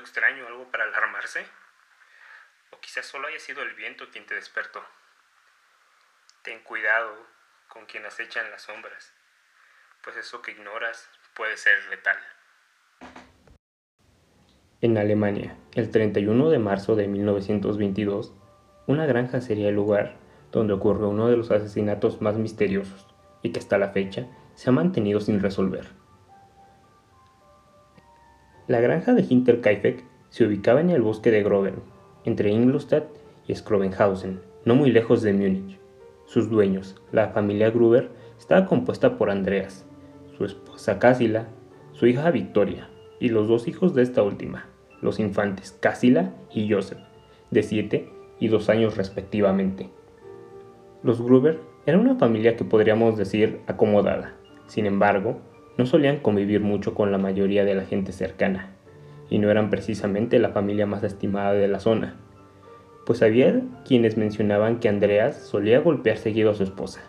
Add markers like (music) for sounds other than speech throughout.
extraño algo para alarmarse? ¿O quizás solo haya sido el viento quien te despertó? Ten cuidado con quien acecha en las sombras, pues eso que ignoras puede ser letal. En Alemania, el 31 de marzo de 1922, una granja sería el lugar donde ocurrió uno de los asesinatos más misteriosos y que hasta la fecha se ha mantenido sin resolver. La granja de Hinterkaifeck se ubicaba en el bosque de Groben, entre Ingolstadt y Skrobenhausen, no muy lejos de Múnich. Sus dueños, la familia Gruber, estaba compuesta por Andreas, su esposa Cassila, su hija Victoria y los dos hijos de esta última, los infantes Cassila y Joseph, de 7 y 2 años respectivamente. Los Gruber eran una familia que podríamos decir acomodada, sin embargo, no solían convivir mucho con la mayoría de la gente cercana, y no eran precisamente la familia más estimada de la zona, pues había quienes mencionaban que Andreas solía golpear seguido a su esposa,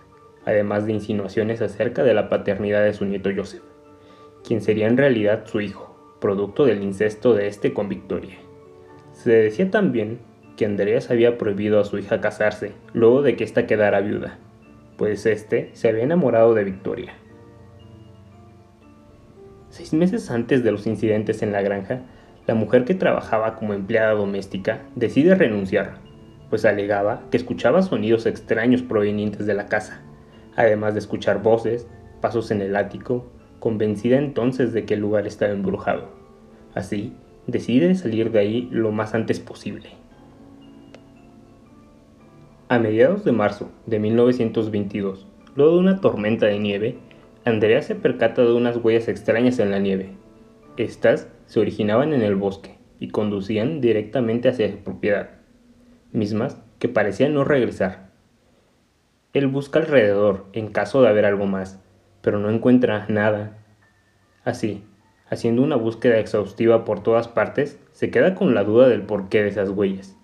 además de insinuaciones acerca de la paternidad de su nieto Joseph, quien sería en realidad su hijo, producto del incesto de este con Victoria. Se decía también que Andreas había prohibido a su hija casarse luego de que ésta quedara viuda, pues éste se había enamorado de Victoria. Seis meses antes de los incidentes en la granja, la mujer que trabajaba como empleada doméstica decide renunciar, pues alegaba que escuchaba sonidos extraños provenientes de la casa, además de escuchar voces, pasos en el ático, convencida entonces de que el lugar estaba embrujado. Así, decide salir de ahí lo más antes posible. A mediados de marzo de 1922, luego de una tormenta de nieve, Andrea se percata de unas huellas extrañas en la nieve. Estas se originaban en el bosque y conducían directamente hacia su propiedad, mismas que parecían no regresar. Él busca alrededor en caso de haber algo más, pero no encuentra nada. Así, haciendo una búsqueda exhaustiva por todas partes, se queda con la duda del porqué de esas huellas,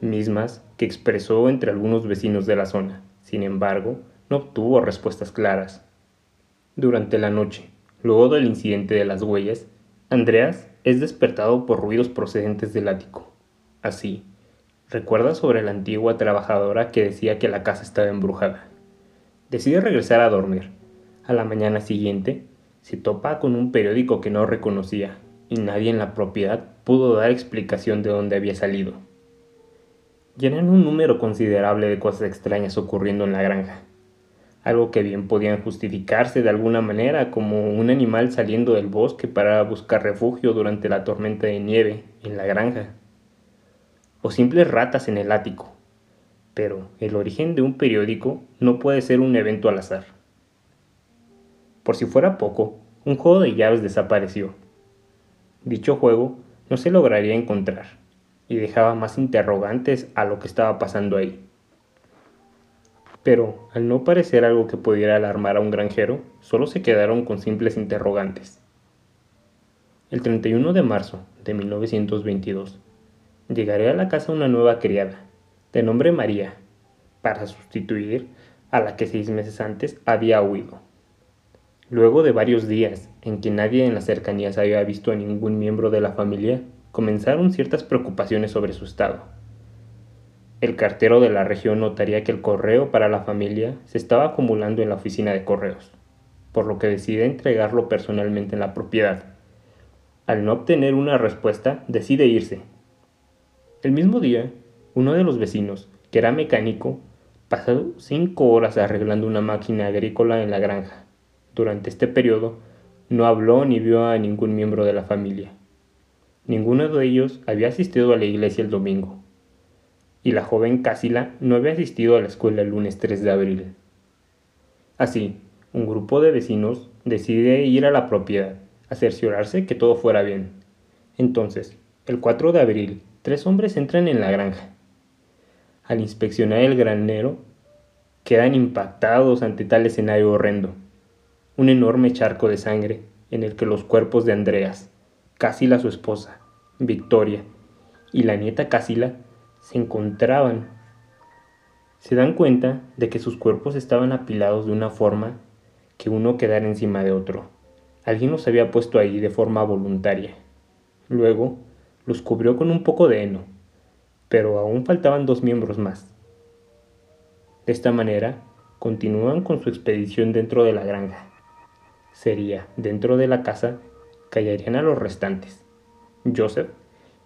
mismas que expresó entre algunos vecinos de la zona. Sin embargo, no obtuvo respuestas claras. Durante la noche, luego del incidente de las huellas, Andreas es despertado por ruidos procedentes del ático. Así, recuerda sobre la antigua trabajadora que decía que la casa estaba embrujada. Decide regresar a dormir. A la mañana siguiente, se topa con un periódico que no reconocía y nadie en la propiedad pudo dar explicación de dónde había salido. Llenan un número considerable de cosas extrañas ocurriendo en la granja algo que bien podían justificarse de alguna manera como un animal saliendo del bosque para buscar refugio durante la tormenta de nieve en la granja, o simples ratas en el ático. Pero el origen de un periódico no puede ser un evento al azar. Por si fuera poco, un juego de llaves desapareció. Dicho juego no se lograría encontrar y dejaba más interrogantes a lo que estaba pasando ahí pero al no parecer algo que pudiera alarmar a un granjero, solo se quedaron con simples interrogantes. El 31 de marzo de 1922, llegaré a la casa una nueva criada, de nombre María, para sustituir a la que seis meses antes había huido. Luego de varios días en que nadie en las cercanías había visto a ningún miembro de la familia, comenzaron ciertas preocupaciones sobre su estado el cartero de la región notaría que el correo para la familia se estaba acumulando en la oficina de correos, por lo que decide entregarlo personalmente en la propiedad. Al no obtener una respuesta, decide irse. El mismo día, uno de los vecinos, que era mecánico, pasó cinco horas arreglando una máquina agrícola en la granja. Durante este periodo, no habló ni vio a ningún miembro de la familia. Ninguno de ellos había asistido a la iglesia el domingo y la joven Cásila no había asistido a la escuela el lunes 3 de abril. Así, un grupo de vecinos decide ir a la propiedad, a cerciorarse que todo fuera bien. Entonces, el 4 de abril, tres hombres entran en la granja. Al inspeccionar el granero, quedan impactados ante tal escenario horrendo. Un enorme charco de sangre en el que los cuerpos de Andreas, Cásila su esposa, Victoria y la nieta Cásila se encontraban. Se dan cuenta de que sus cuerpos estaban apilados de una forma que uno quedara encima de otro, Alguien los había puesto ahí de forma voluntaria. Luego los cubrió con un poco de heno, pero aún faltaban dos miembros más. De esta manera, continúan con su expedición dentro de la granja. Sería dentro de la casa que hallarían a los restantes. Joseph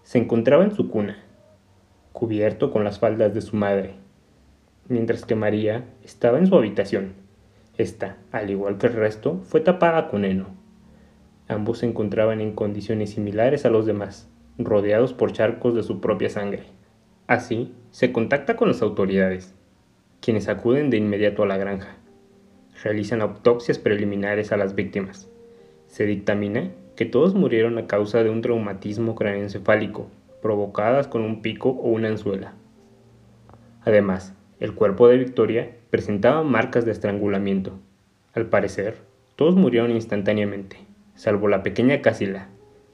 se encontraba en su cuna, cubierto con las faldas de su madre, mientras que María estaba en su habitación. Esta, al igual que el resto, fue tapada con heno. Ambos se encontraban en condiciones similares a los demás, rodeados por charcos de su propia sangre. Así, se contacta con las autoridades, quienes acuden de inmediato a la granja. Realizan autopsias preliminares a las víctimas. Se dictamina que todos murieron a causa de un traumatismo craneoencefálico, provocadas con un pico o una anzuela. Además, el cuerpo de Victoria presentaba marcas de estrangulamiento. Al parecer, todos murieron instantáneamente, salvo la pequeña Casila,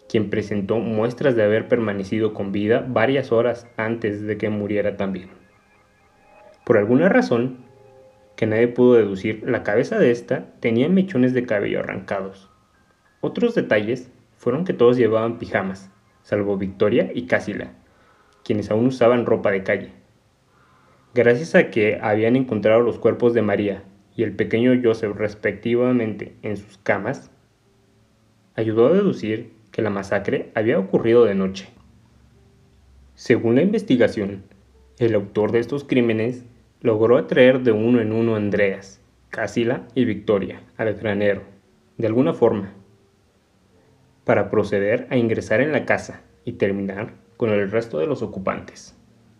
quien presentó muestras de haber permanecido con vida varias horas antes de que muriera también. Por alguna razón, que nadie pudo deducir, la cabeza de esta tenía mechones de cabello arrancados. Otros detalles fueron que todos llevaban pijamas, salvo Victoria y Casila, quienes aún usaban ropa de calle. Gracias a que habían encontrado los cuerpos de María y el pequeño Joseph respectivamente en sus camas, ayudó a deducir que la masacre había ocurrido de noche. Según la investigación, el autor de estos crímenes logró atraer de uno en uno a Andreas, Casila y Victoria al granero, de alguna forma, para proceder a ingresar en la casa y terminar con el resto de los ocupantes.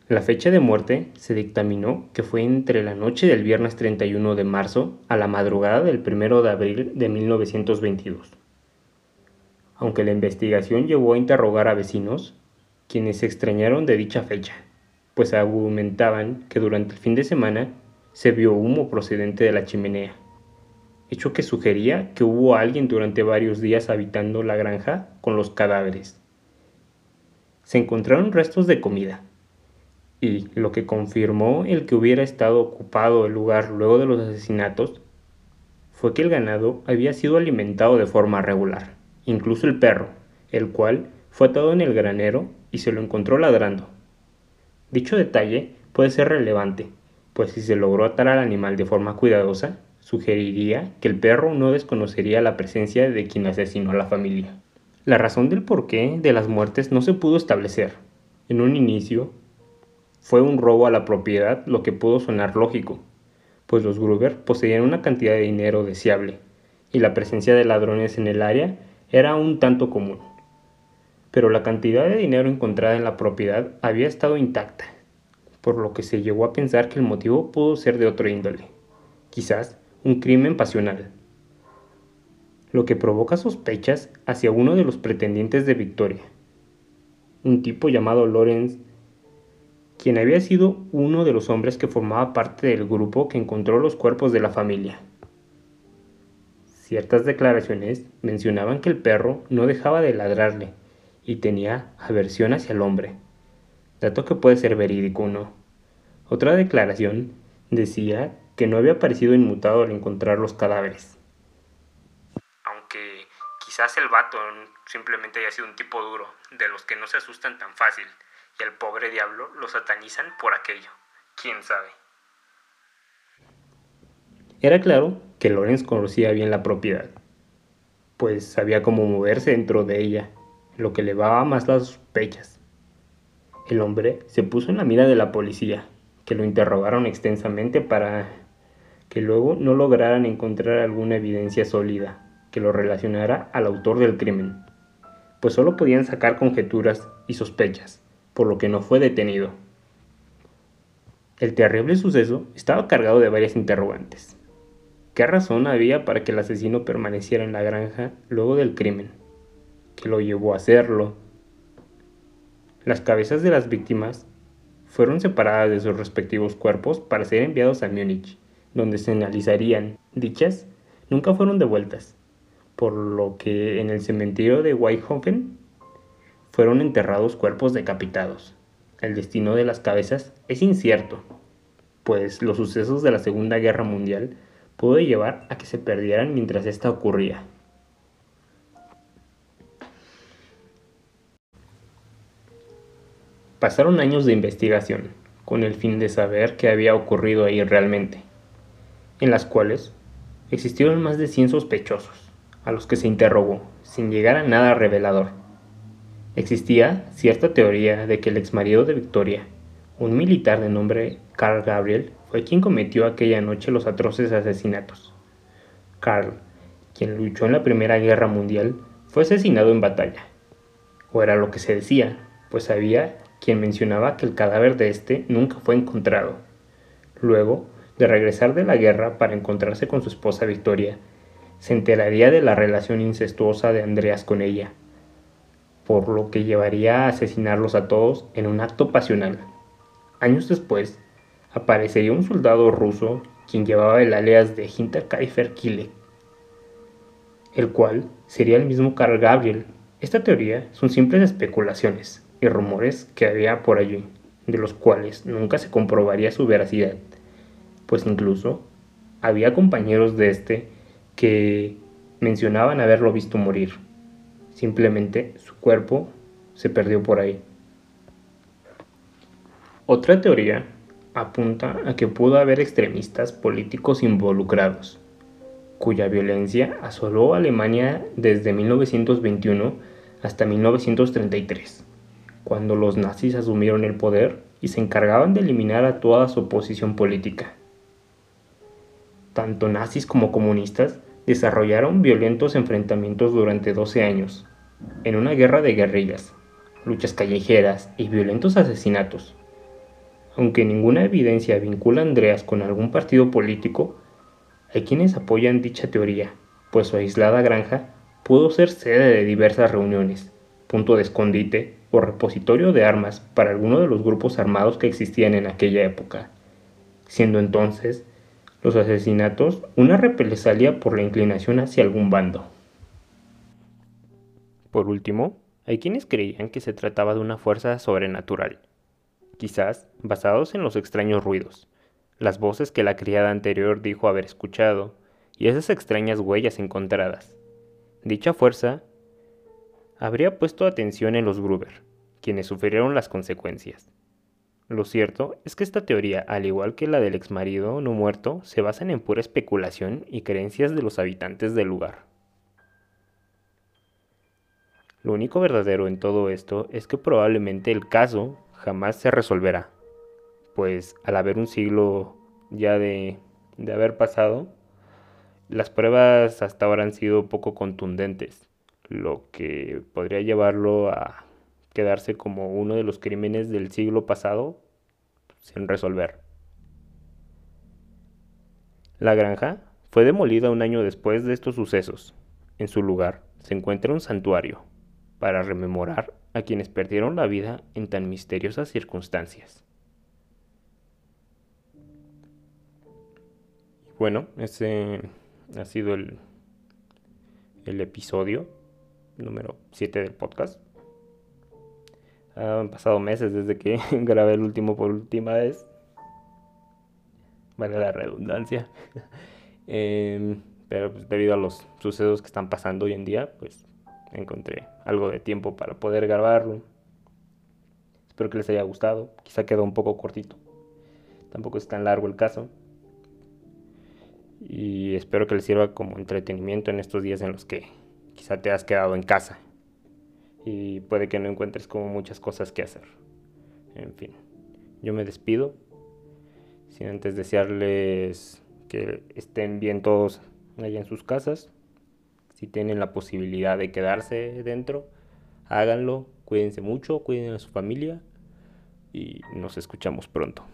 La fecha de muerte se dictaminó que fue entre la noche del viernes 31 de marzo a la madrugada del 1 de abril de 1922. Aunque la investigación llevó a interrogar a vecinos, quienes se extrañaron de dicha fecha, pues argumentaban que durante el fin de semana se vio humo procedente de la chimenea, hecho que sugería que hubo alguien durante varios días habitando la granja con los cadáveres. Se encontraron restos de comida, y lo que confirmó el que hubiera estado ocupado el lugar luego de los asesinatos fue que el ganado había sido alimentado de forma regular, incluso el perro, el cual fue atado en el granero y se lo encontró ladrando. Dicho detalle puede ser relevante, pues si se logró atar al animal de forma cuidadosa, sugeriría que el perro no desconocería la presencia de quien asesinó a la familia. La razón del porqué de las muertes no se pudo establecer. En un inicio, fue un robo a la propiedad, lo que pudo sonar lógico, pues los Gruber poseían una cantidad de dinero deseable, y la presencia de ladrones en el área era un tanto común. Pero la cantidad de dinero encontrada en la propiedad había estado intacta, por lo que se llegó a pensar que el motivo pudo ser de otro índole, quizás un crimen pasional, lo que provoca sospechas hacia uno de los pretendientes de Victoria, un tipo llamado Lorenz quien había sido uno de los hombres que formaba parte del grupo que encontró los cuerpos de la familia. Ciertas declaraciones mencionaban que el perro no dejaba de ladrarle y tenía aversión hacia el hombre, dato que puede ser verídico o no. Otra declaración decía que no había parecido inmutado al encontrar los cadáveres. Aunque quizás el vato simplemente haya sido un tipo duro, de los que no se asustan tan fácil y al pobre diablo lo satanizan por aquello. ¿Quién sabe? Era claro que Lorenz conocía bien la propiedad, pues sabía cómo moverse dentro de ella, lo que elevaba más las sospechas. El hombre se puso en la mira de la policía, que lo interrogaron extensamente para que luego no lograran encontrar alguna evidencia sólida que lo relacionara al autor del crimen, pues solo podían sacar conjeturas y sospechas por lo que no fue detenido. El terrible suceso estaba cargado de varias interrogantes. ¿Qué razón había para que el asesino permaneciera en la granja luego del crimen? ¿Qué lo llevó a hacerlo? Las cabezas de las víctimas fueron separadas de sus respectivos cuerpos para ser enviados a Múnich, donde se analizarían dichas, nunca fueron devueltas, por lo que en el cementerio de Whitehoven fueron enterrados cuerpos decapitados. El destino de las cabezas es incierto, pues los sucesos de la Segunda Guerra Mundial pudo llevar a que se perdieran mientras esta ocurría. Pasaron años de investigación, con el fin de saber qué había ocurrido ahí realmente en las cuales existieron más de 100 sospechosos, a los que se interrogó, sin llegar a nada revelador. Existía cierta teoría de que el exmarido de Victoria, un militar de nombre Carl Gabriel, fue quien cometió aquella noche los atroces asesinatos. Carl, quien luchó en la Primera Guerra Mundial, fue asesinado en batalla. O era lo que se decía, pues había quien mencionaba que el cadáver de este nunca fue encontrado. Luego de regresar de la guerra para encontrarse con su esposa Victoria, se enteraría de la relación incestuosa de Andreas con ella, por lo que llevaría a asesinarlos a todos en un acto pasional. Años después, aparecería un soldado ruso quien llevaba el alias de Hinterkaifer Kille, el cual sería el mismo Karl Gabriel. Esta teoría son simples especulaciones y rumores que había por allí, de los cuales nunca se comprobaría su veracidad, pues incluso había compañeros de este que mencionaban haberlo visto morir. Simplemente su cuerpo se perdió por ahí. Otra teoría apunta a que pudo haber extremistas políticos involucrados, cuya violencia asoló a Alemania desde 1921 hasta 1933, cuando los nazis asumieron el poder y se encargaban de eliminar a toda su oposición política. Tanto nazis como comunistas desarrollaron violentos enfrentamientos durante 12 años, en una guerra de guerrillas, luchas callejeras y violentos asesinatos. Aunque ninguna evidencia vincula a Andreas con algún partido político, hay quienes apoyan dicha teoría, pues su aislada granja pudo ser sede de diversas reuniones, punto de escondite o repositorio de armas para alguno de los grupos armados que existían en aquella época, siendo entonces los asesinatos una represalia por la inclinación hacia algún bando. Por último, hay quienes creían que se trataba de una fuerza sobrenatural, quizás basados en los extraños ruidos, las voces que la criada anterior dijo haber escuchado y esas extrañas huellas encontradas. Dicha fuerza habría puesto atención en los Gruber, quienes sufrieron las consecuencias. Lo cierto es que esta teoría, al igual que la del exmarido no muerto, se basan en pura especulación y creencias de los habitantes del lugar. Lo único verdadero en todo esto es que probablemente el caso jamás se resolverá, pues al haber un siglo ya de, de haber pasado, las pruebas hasta ahora han sido poco contundentes, lo que podría llevarlo a quedarse como uno de los crímenes del siglo pasado sin resolver. La granja fue demolida un año después de estos sucesos. En su lugar se encuentra un santuario para rememorar a quienes perdieron la vida en tan misteriosas circunstancias. Bueno, ese ha sido el, el episodio número 7 del podcast. Han pasado meses desde que (laughs) grabé el último por última vez. Vale la redundancia. (laughs) Em, pero pues, debido a los sucesos que están pasando hoy en día, pues encontré algo de tiempo para poder grabarlo. Espero que les haya gustado. Quizá quedó un poco cortito. Tampoco es tan largo el caso. Y espero que les sirva como entretenimiento en estos días en los que quizá te has quedado en casa. Y puede que no encuentres como muchas cosas que hacer. En fin, yo me despido. Sin antes desearles que estén bien todos allá en sus casas si tienen la posibilidad de quedarse dentro, háganlo. Cuídense mucho, cuiden a su familia y nos escuchamos pronto.